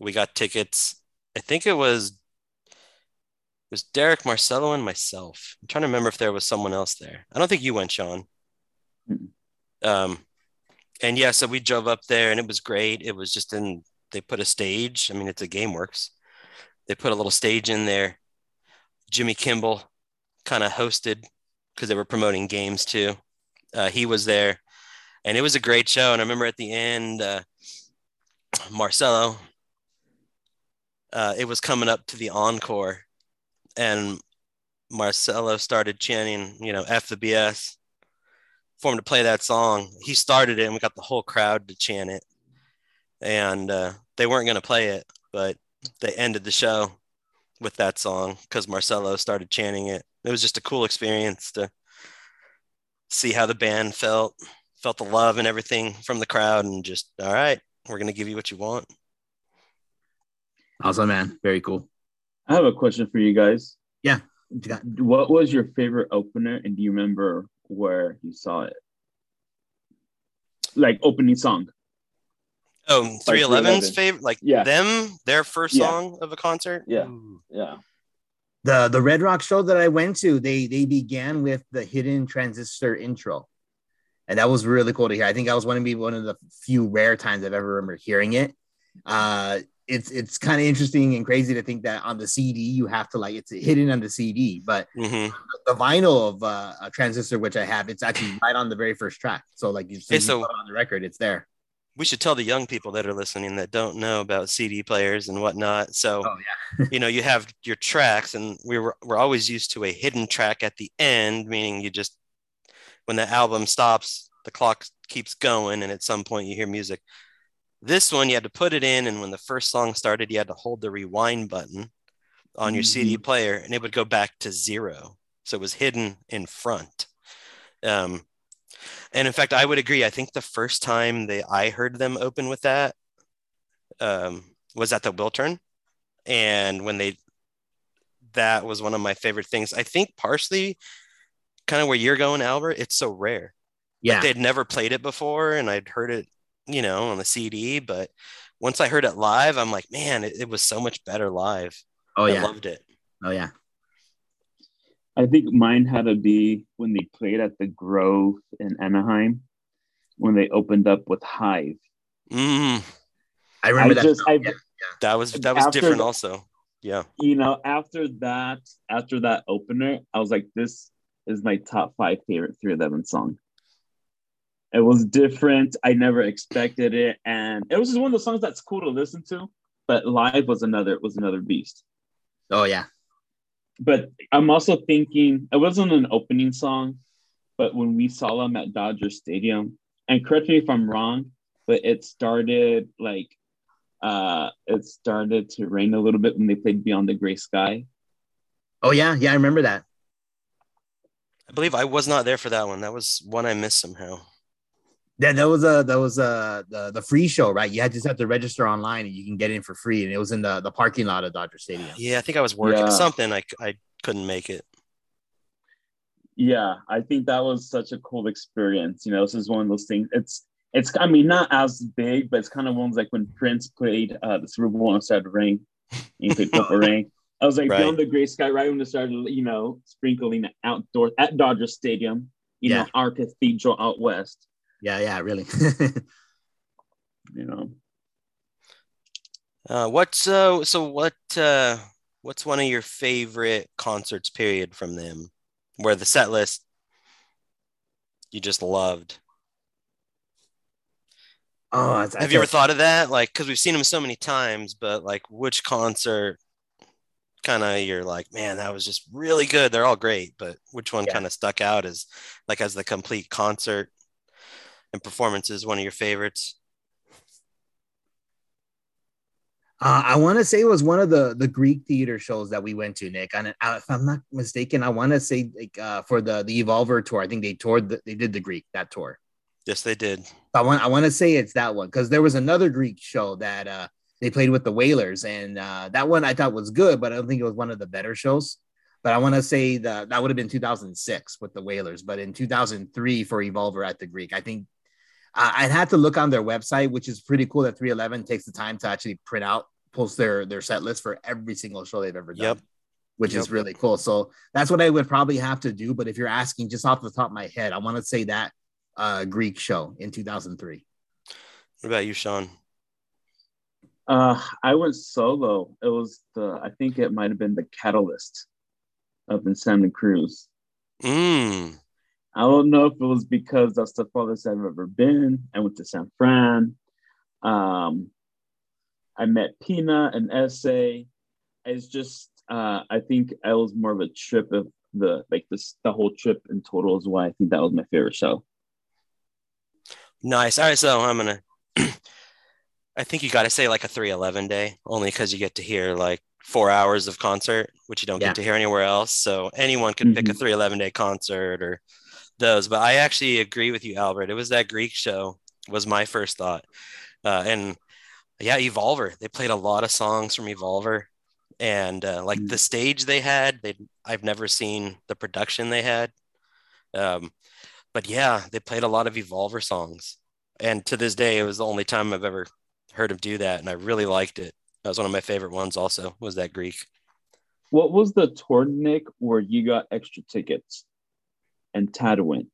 we got tickets. I think it was it was Derek Marcello and myself. I'm trying to remember if there was someone else there. I don't think you went, Sean. Um, and yeah, so we drove up there and it was great. It was just in, they put a stage. I mean, it's a GameWorks. They put a little stage in there. Jimmy Kimmel kind of hosted because they were promoting games too. Uh, he was there and it was a great show. And I remember at the end, uh, Marcello, uh, it was coming up to the encore and Marcello started chanting, you know, F the BS for him to play that song. He started it and we got the whole crowd to chant it. And uh, they weren't going to play it, but they ended the show with that song because Marcello started chanting it. It was just a cool experience to see how the band felt, felt the love and everything from the crowd, and just, all right, we're going to give you what you want. Awesome, man. Very cool. I have a question for you guys. Yeah. What was your favorite opener, and do you remember where you saw it? Like opening song. Oh, 311's 311. favorite, like Yeah. them, their first Yeah. song of a concert. Yeah. Ooh. Yeah. The the Red Rock show that I went to, they they began with the hidden transistor intro. And that was really cool to hear. I think that was one of me one of the few rare times I've ever remember hearing it. Uh it's it's kind of interesting and crazy to think that on the CD you have to like it's hidden on the CD, but Mhm. the vinyl of uh, a transistor which I have, it's actually right on the very first track. So like you, so you so- on the record, it's there. we should tell the young people that are listening that don't know about CD players and whatnot. So, Oh yeah, you know, you have your tracks, and we were we're always used to a hidden track at the end, meaning you just when the album stops, the clock keeps going, and at some point you hear music. This one you had to put it in, and when the first song started, you had to hold the rewind button on your CD player, and it would go back to zero. So it was hidden in front. Um, and in fact, I would agree. I think the first time they I heard them open with that um, was at the Wiltern, and when they that was one of my favorite things. I think partially, kind of where you're going, Albert. It's so rare. yeah. They'd never played it before, and I'd heard it, you know, on the CD. But once I heard it live, I'm like, man, it, it was so much better live. oh I yeah, loved it. oh yeah. I think mine had to be when they played at the Grove in Anaheim when they opened up with Hive. Mm, I remember I that. just. I, Yeah. that was that was After different, also. Yeah. you know, after that, after that opener, I was like, this is my top five favorite 311 song. It was different. I never expected it, and it was just one of those songs that's cool to listen to. But live was another was another beast. Oh yeah. But I'm also thinking it wasn't an opening song, but when we saw them at Dodger Stadium, and correct me if I'm wrong, but it started like uh it started to rain a little bit when they played Beyond the Gray Sky. Oh yeah, yeah. I remember that. I believe I was not there for that one. That was one I missed somehow. That that was a that was a the, the free show, right? You had just have to register online and you can get in for free, and it was in the the parking lot of Dodger Stadium. Yeah, I think I was working Yeah. something. I, I couldn't make it. Yeah, I think that was such a cool experience. You know, this is one of those things. It's it's I mean not as big, but it's kind of ones like when Prince played uh the Super Bowl and it started to rain. He played Purple Rain. I was like Right. beyond the gray sky, right when it started, you know, sprinkling the outdoors at Dodger Stadium, you Yeah. know, our cathedral out west, Yeah, yeah, really. you know. Uh, what's uh, so what uh, what's one of your favorite concerts period from them, where the set list you just loved? oh, it's, Have you ever thought of that? Like, because we've seen them so many times, but like, which concert kind of you're like, man, that was just really good. They're all great, but which one Yeah. kind of stuck out as like as the complete concert and performance is one of your favorites? Uh, I want to say it was one of the the Greek theater shows that we went to, Nick. And uh, if I'm not mistaken, I want to say like uh, for the the Evolver tour, I think they toured the, they did the Greek that tour. Yes, they did. I want I want to say it's that one because there was another Greek show that uh, they played with the Wailers, and uh, that one I thought was good, but I don't think it was one of the better shows. But I want to say that that would have been 2006 with the Wailers, but in 2003 for Evolver at the Greek, I think uh, I'd have to look on their website, which is pretty cool that 311 takes the time to actually print out, post their their set list for every single show they've ever done. Yep. Which Yep. is really cool. So that's what I would probably have to do. But if you're asking just off the top of my head, I want to say that uh, Greek show in 2003. What about you, Sean? Uh, I went solo. It was the I think it might have been the Catalyst up in Santa Cruz. Mm. I don't know if it was because that's the farthest I've ever been. I went to San Fran. Um, I met Pina and Essay. It's just uh, I think I was more of a trip of the like this the whole trip in total is why I think that was my favorite show. Nice. All right, so I'm gonna. I think you got to say like a 311 day, only because you get to hear like four hours of concert, which you don't Yeah. get to hear anywhere else. So anyone could pick a Mhm. 311 day concert or those. But I actually agree with you, Albert. It was that Greek show was my first thought, uh, and yeah, Evolver. They played a lot of songs from Evolver, and uh, like the stage they had, they I've never seen the production they had. Um, but yeah, they played a lot of Evolver songs, and to this day, it was the only time I've ever heard him do that, and I really liked it. That was one of my favorite ones. Also, was that Greek? What was the tour, Nick, where you got extra tickets and Tad went?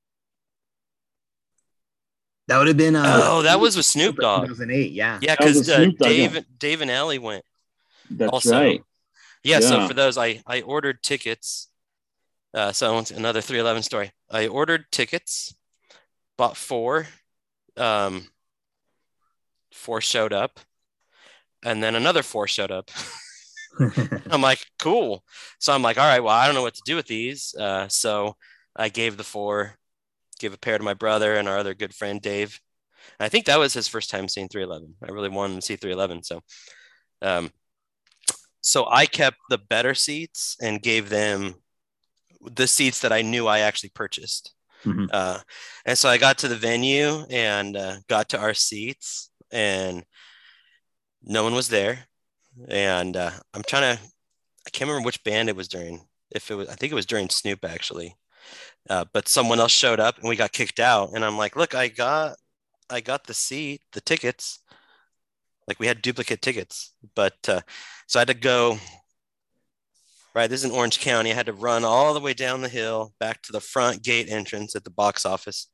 That would have been uh, oh, that was with Snoop Dogg. 2008. Yeah. Yeah, was because with uh, Snoop Dogg, Dave yeah. Dave and Ellie went. That's Also, right. Yeah, so for those, I I ordered tickets. Uh, so it's another 311 story. I ordered tickets, bought four. Um, four showed up, and then another four showed up. I'm like, cool. So I'm like, all right, well, I don't know what to do with these. Uh, so I gave the four, gave a pair to my brother and our other good friend Dave. I think that was his first time seeing 311. I really wanted to see 311. So, um, so I kept the better seats and gave them the seats that I knew I actually purchased. Mhm. Uh, and so I got to the venue and uh, got to our seats, and no one was there. And uh, I'm trying to, I can't remember which band it was during. If it was, I think it was during Snoop actually. Uh, but someone else showed up and we got kicked out. And I'm like, look, I got, I got the seat, the tickets. Like we had duplicate tickets, but uh, so I had to go. Right, this is in Orange County. I had to run all the way down the hill back to the front gate entrance at the box office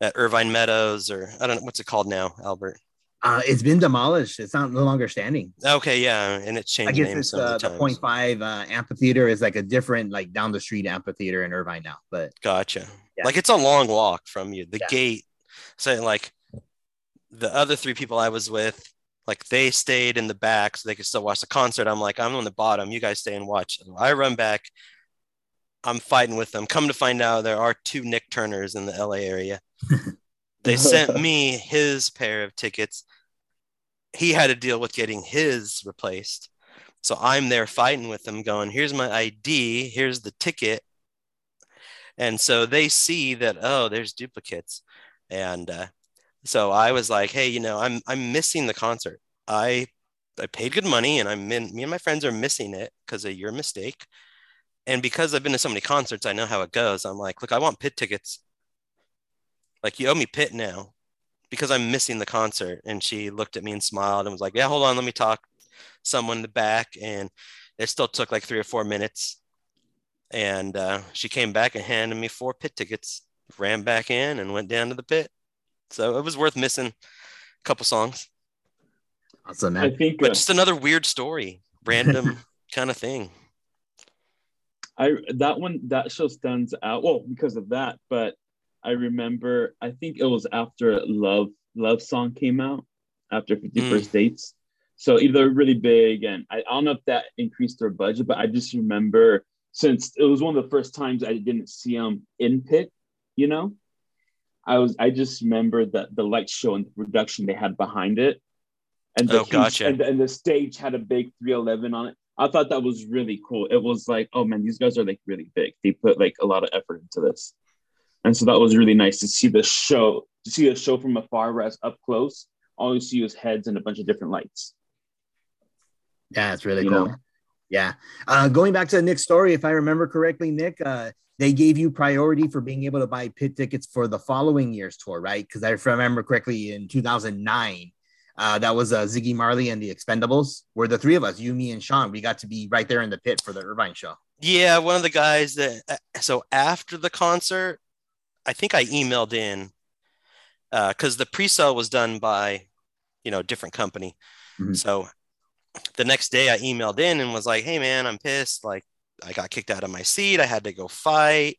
at Irvine Meadows, or I don't know what's it called now, Albert. Uh, it's been demolished. It's not no longer standing. Okay, yeah, and it's changed. I guess names it's uh, the point five uh, amphitheater is like a different like down the street amphitheater in Irvine now. But Gotcha. Yeah. Like it's a long walk from you. The Yeah. gate. So like the other three people I was with, like they stayed in the back so they could still watch the concert. I'm like, I'm on the bottom. You guys stay and watch. I run back. I'm fighting with them. Come to find out there are two Nick Turners in the LA area. they sent me his pair of tickets. He had to deal with getting his replaced. So I'm there fighting with them, going, here's my ID, here's the ticket. And so they see that, oh, there's duplicates. And uh, so I was like, hey, you know, I'm I'm missing the concert. I I paid good money and I'm in, me and my friends are missing it because of your mistake. And because I've been to so many concerts, I know how it goes. I'm like, look, I want pit tickets. Like you owe me pit now because I'm missing the concert. And she looked at me and smiled and was like, yeah, hold on, let me talk someone in the back. And it still took like three or four minutes. And uh, she came back and handed me four pit tickets, ran back in and went down to the pit. So it was worth missing a couple songs, awesome, I think but uh, just another weird story, random kind of thing. I that one that show stands out. Well, because of that, but I remember I think it was after Love Love Song came out after 50 First mm. Dates. So either really big and I, I don't know if that increased their budget, but I just remember since it was one of the first times I didn't see them in pit, you know. I was I just remember that the light show and the production they had behind it and the Oh, huge- gotcha. and, and the stage had a big 311 on it. I thought that was really cool. It was like, oh man, these guys are like really big. They put like a lot of effort into this, and so that was really nice to see the show. To see the show from afar, whereas up close, all you see is heads and a bunch of different lights. Yeah, it's really You cool. know? Yeah. Uh, going back to Nick's story, if I remember correctly, Nick, uh, they gave you priority for being able to buy pit tickets for the following year's tour, right? Because I remember correctly, in 2009, uh, that was uh, Ziggy Marley and the Expendables, where the three of us, you, me, and Sean, we got to be right there in the pit for the Irvine show. Yeah, one of the guys that uh, so after the concert, I think I emailed in because the pre-sale was done by you know a different company. Mhm. So the next day I emailed in and was like, "Hey man, I'm pissed. Like I got kicked out of my seat. I had to go fight.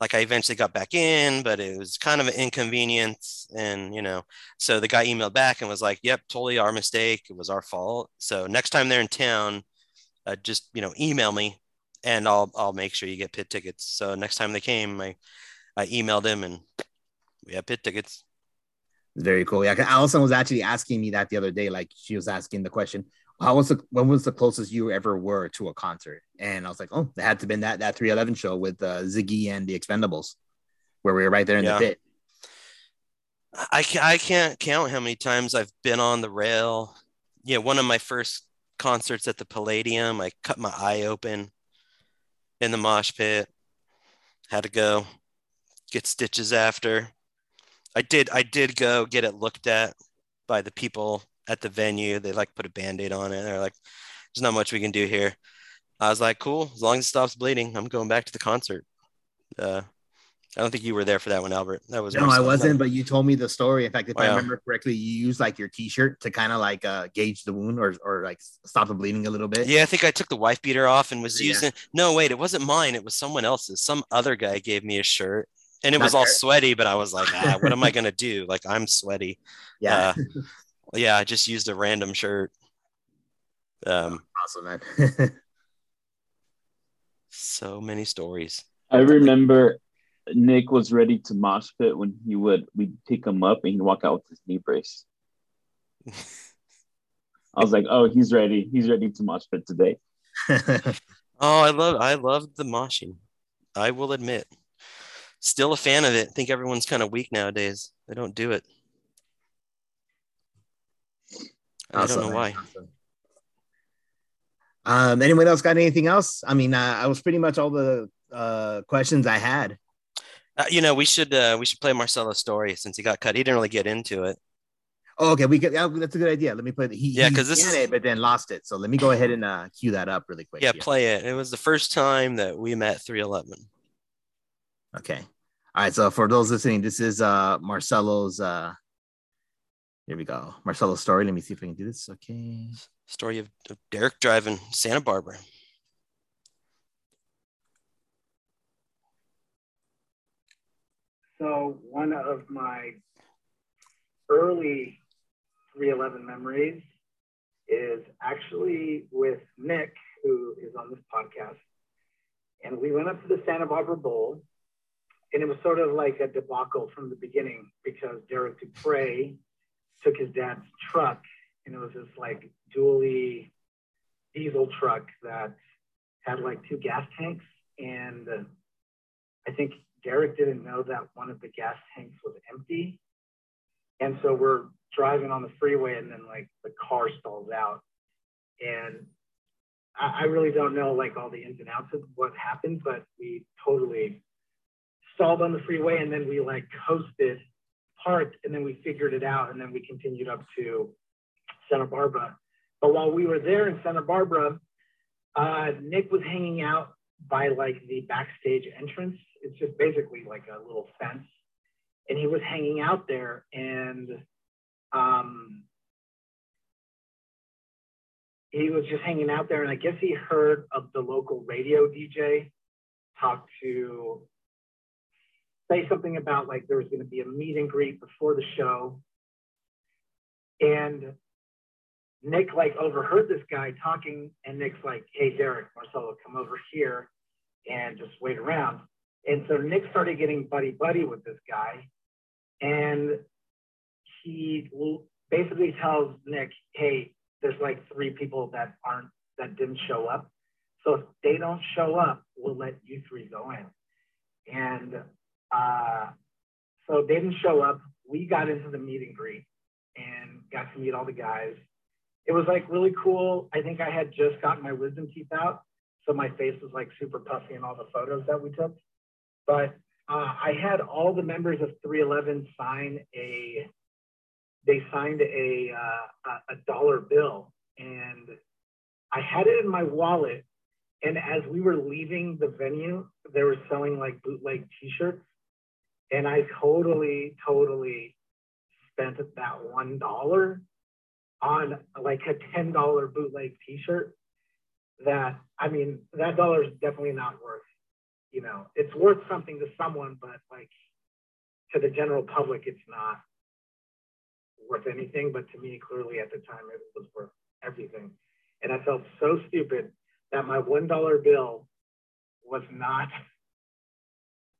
Like I eventually got back in, but it was kind of an inconvenience. And you know, so the guy emailed back and was like, "Yep, totally our mistake. It was our fault. So next time they're in town, uh, just you know, email me." and I'll I'll make sure you get pit tickets. So next time they came, I I emailed him and we have pit tickets. Very cool. Yeah, Allison was actually asking me that the other day. Like she was asking the question, "How was the when was the closest you ever were to a concert?" And I was like, "Oh, it had to been that that 311 show with uh, Ziggy and the Expendables, where we were right there in Yeah. the pit." I I can't count how many times I've been on the rail. Yeah, one of my first concerts at the Palladium, I cut my eye open in the mosh pit. Had to go get stitches after. I did I did go get it looked at by the people at the venue. They like put a band-aid on it. They're like, there's not much we can do here. I was like, cool, as long as it stops bleeding, I'm going back to the concert. Uh, I don't think you were there for that one, Albert. That was No, I wasn't, but you told me the story. In fact, if I remember correctly, you used like your T-shirt to kind of like uh, gauge the wound or or like stop the bleeding a little bit. Yeah, I think I took the wife beater off and was Yeah. using. No, wait, it wasn't mine. It was someone else's. Some other guy gave me a shirt, and it Not was all Derek. sweaty. But I was like, ah, what am I gonna do? Like I'm sweaty. yeah, Uh, yeah, I just used a random shirt. Um, awesome, man. so many stories. I remember Nick was ready to mosh pit when he would we'd pick him up and he'd walk out with his knee brace. I was like, oh, he's ready. He's ready to mosh pit today. Oh, I love I love the moshing. I will admit. Still a fan of it. I think everyone's kind of weak nowadays. They don't do it. I don't know why. Awesome. Um, anyone else got anything else? I mean, uh, I was pretty much all the uh, questions I had. Uh, you know, we should uh, we should play Marcello's story since he got cut. He didn't really get into it. Oh, okay, we could. That's a good idea. Let me put. He, Yeah, because this is- it, but then lost it. So let me go ahead and uh, cue that up really quick. Yeah, here. play it. It was the first time that we met 311. Okay. All right. So for those listening, this is uh Marcello's uh here we go. Marcello's story. Let me see if I can do this. Okay. Story of, of Derek driving Santa Barbara. So one of my early 311 memories is actually with Nick, who is on this podcast. And we went up to the Santa Barbara Bowl, and it was sort of like a debacle from the beginning because Derek Dupre took his dad's truck, and it was this like dually diesel truck that had like two gas tanks. And I think Derek didn't know that one of the gas tanks was empty. And so we're driving on the freeway and then like the car stalls out. And I, I really don't know like all the ins and outs of what happened, but we totally stalled on the freeway and then we like coasted, parked, and then we figured it out. And then we continued up to Santa Barbara. But while we were there in Santa Barbara, uh, Nick was hanging out by like the backstage entrance. It's just basically like a little fence. And he was hanging out there and um, he was just hanging out there. And I guess he heard of the local radio DJ talk to say something about like there was going to be a meet and greet before the show. And Nick like overheard this guy talking, and Nick's like, "Hey, Derek, Marcello, come over here and just wait around." And so Nick started getting buddy buddy with this guy, and he basically tells Nick, hey, there's like three people that aren't that didn't show up. So if they don't show up, we'll let you three go in. And uh, so they didn't show up. We got into the meet and greet and got to meet all the guys. It was like really cool. I think I had just gotten my wisdom teeth out. So my face was like super puffy in all the photos that we took. But uh, I had all the members of 311 sign a, they signed a, uh, a dollar bill and I had it in my wallet. And as we were leaving the venue, they were selling like bootleg t-shirts. And I totally, totally spent that one dollar on like a ten dollar bootleg T-shirt. That I mean, that dollar is definitely not worth. You know, it's worth something to someone, but like to the general public, it's not worth anything. But to me, clearly at the time, it was worth everything. And I felt so stupid that my one dollar bill was not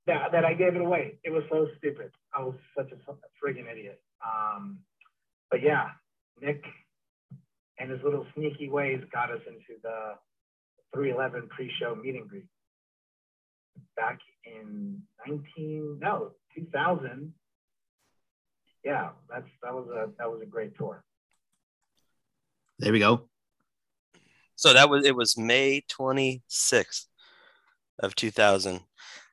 that, that I gave it away. It was so stupid. I was such a, a friggin' idiot. Um, but yeah, Nick and his little sneaky ways got us into the 311 pre-show meet and greet back in 19 no 2000 yeah that's that was a that was a great tour there we go so that was it was may 26th of 2000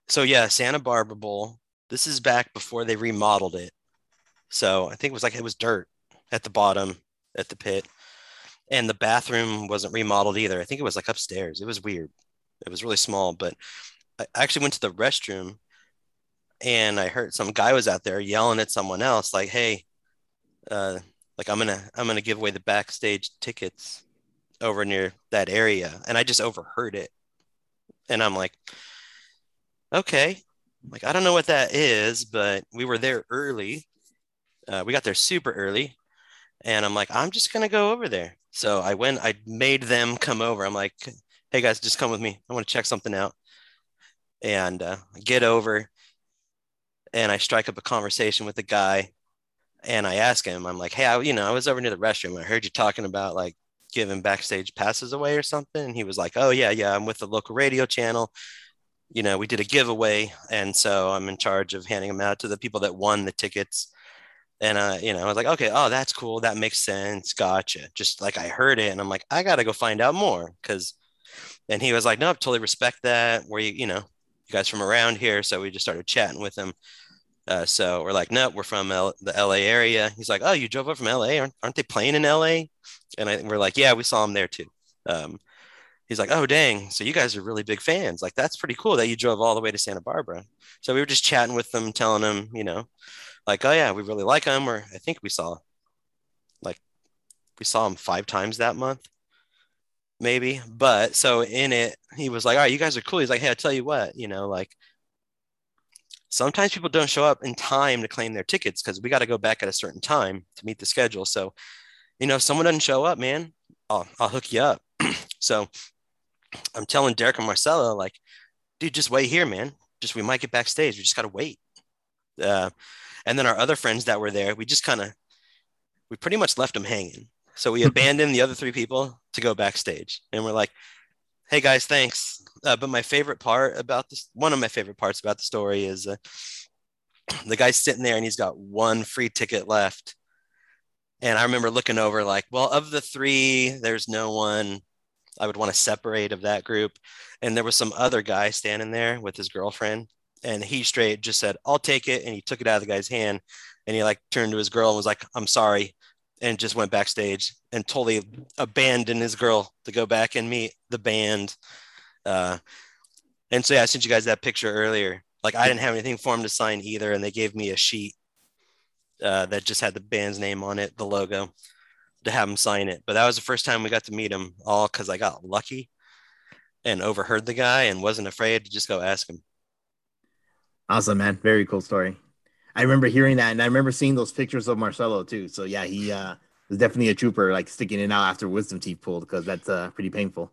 so yeah santa barbara bowl this is back before they remodeled it so I think it was like it was dirt at the bottom at the pit. And the bathroom wasn't remodeled either. I think it was like upstairs. It was weird. It was really small, but I actually went to the restroom and I heard some guy was out there yelling at someone else, like, hey, uh, like I'm gonna I'm gonna give away the backstage tickets over near that area. And I just overheard it. And I'm like, okay. Like I don't know what that is, but we were there early. Uh, we got there super early. And i'm like i'm just to go over there. So i went i made them come over. I'm like hey guys just come with me. I want to check something out. And uh, get over and i strike up a conversation with the guy. And i ask him i'm like hey I, you know i was over near the restroom. I heard you talking about like giving backstage passes away or something. And he was like oh yeah yeah i'm with the local radio channel you know we did a giveaway and so i'm in charge of handing them out to the people that won the tickets and uh, you know, I was like, okay, oh, that's cool. That makes sense. Gotcha. Just like I heard it, and I'm like, I gotta go find out more because. And he was like, no, I totally respect that. Where you, you know, you guys from around here, so we just started chatting with him. Uh, so we're like, no, we're from L- the LA area. He's like, oh, you drove up from LA? Aren't, aren't they playing in LA? And I, we're like, yeah, we saw him there too. Um, he's like, oh, dang. So you guys are really big fans. Like, that's pretty cool that you drove all the way to Santa Barbara. So we were just chatting with them, telling them, you know, like, oh yeah, we really like him. Or I think we saw like we saw him five times that month, maybe. But so in it, he was like, all right, you guys are cool. He's like, hey, I tell you what, you know, like sometimes people don't show up in time to claim their tickets because we got to go back at a certain time to meet the schedule. So, you know, if someone doesn't show up, man, I'll, I'll hook you up. so I'm telling Derek and Marcello, like, dude, just wait here, man. Just we might get backstage. We just got to wait. Uh, and then our other friends that were there, we just kind of, we pretty much left them hanging. So we abandoned the other three people to go backstage. And we're like, hey guys, thanks. Uh, but my favorite part about this, one of my favorite parts about the story is uh, the guy's sitting there and he's got one free ticket left. And I remember looking over, like, well, of the three, there's no one I would want to separate of that group. And there was some other guy standing there with his girlfriend and he straight just said, I'll take it. And he took it out of the guy's hand and he like turned to his girl and was like, I'm sorry. And just went backstage and totally abandoned his girl to go back and meet the band. Uh, and so, yeah, I sent you guys that picture earlier. Like, I didn't have anything for him to sign either. And they gave me a sheet uh, that just had the band's name on it, the logo, to have him sign it. But that was the first time we got to meet him, all because I got lucky and overheard the guy and wasn't afraid to just go ask him. Awesome, man. Very cool story. I remember hearing that, and I remember seeing those pictures of Marcello too. So yeah, he uh, was definitely a trooper, like sticking it out after wisdom teeth pulled because that's uh, pretty painful.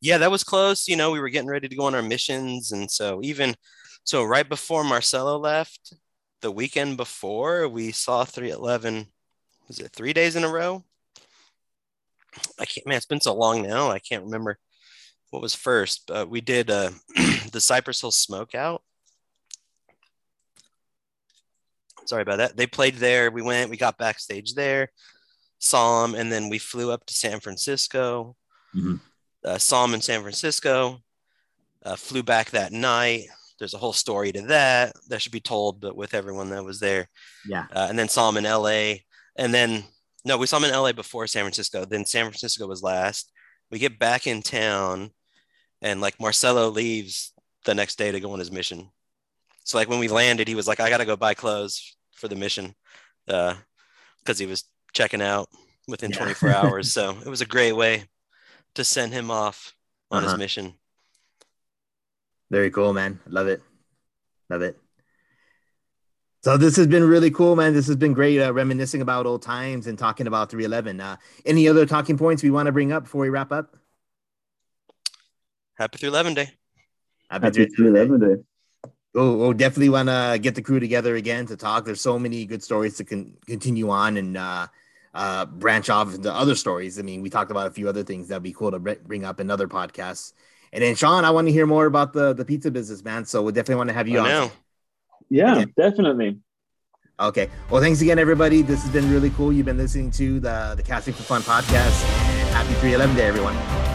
Yeah, that was close. You know, we were getting ready to go on our missions, and so even so, right before Marcello left, the weekend before, we saw 311 was it three days in a row? I can't, man, it's been so long now. I can't remember what was first, but we did uh, the Cypress Hill Smokeout. Sorry about that. They played there. We went, we got backstage there, saw them, and then we flew up to San Francisco. Mhm. Uh, saw them in San Francisco. Uh, flew back that night. There's a whole story to that that should be told, but with everyone that was there. Yeah. Uh, and then saw him in LA. And then, no, we saw him in LA before San Francisco. Then San Francisco was last. We get back in town, and like Marcello leaves the next day to go on his mission. So, like, when we landed, he was like, I got to go buy clothes for the mission because he was checking out within Yeah. 24 hours. So, it was a great way to send him off on Uh-huh. his mission. Very cool, man. Love it. Love it. So this has been really cool, man. This has been great, uh, reminiscing about old times and talking about 311. Uh, any other talking points we want to bring up before we wrap up? Happy 311 day. Happy 311. 311 day. Oh, we'll definitely want to get the crew together again to talk. There's so many good stories to con- continue on and uh, uh, branch off into other stories. I mean, we talked about a few other things that'd be cool to br- bring up in other podcasts. And then, Sean, I want to hear more about the the pizza business, man. So we'll definitely want to have you I on. know. Yeah, Okay. definitely. Okay. Well, thanks again, everybody. This has been really cool. You've been listening to the the Casting for Fun podcast. And happy 311 day, everyone.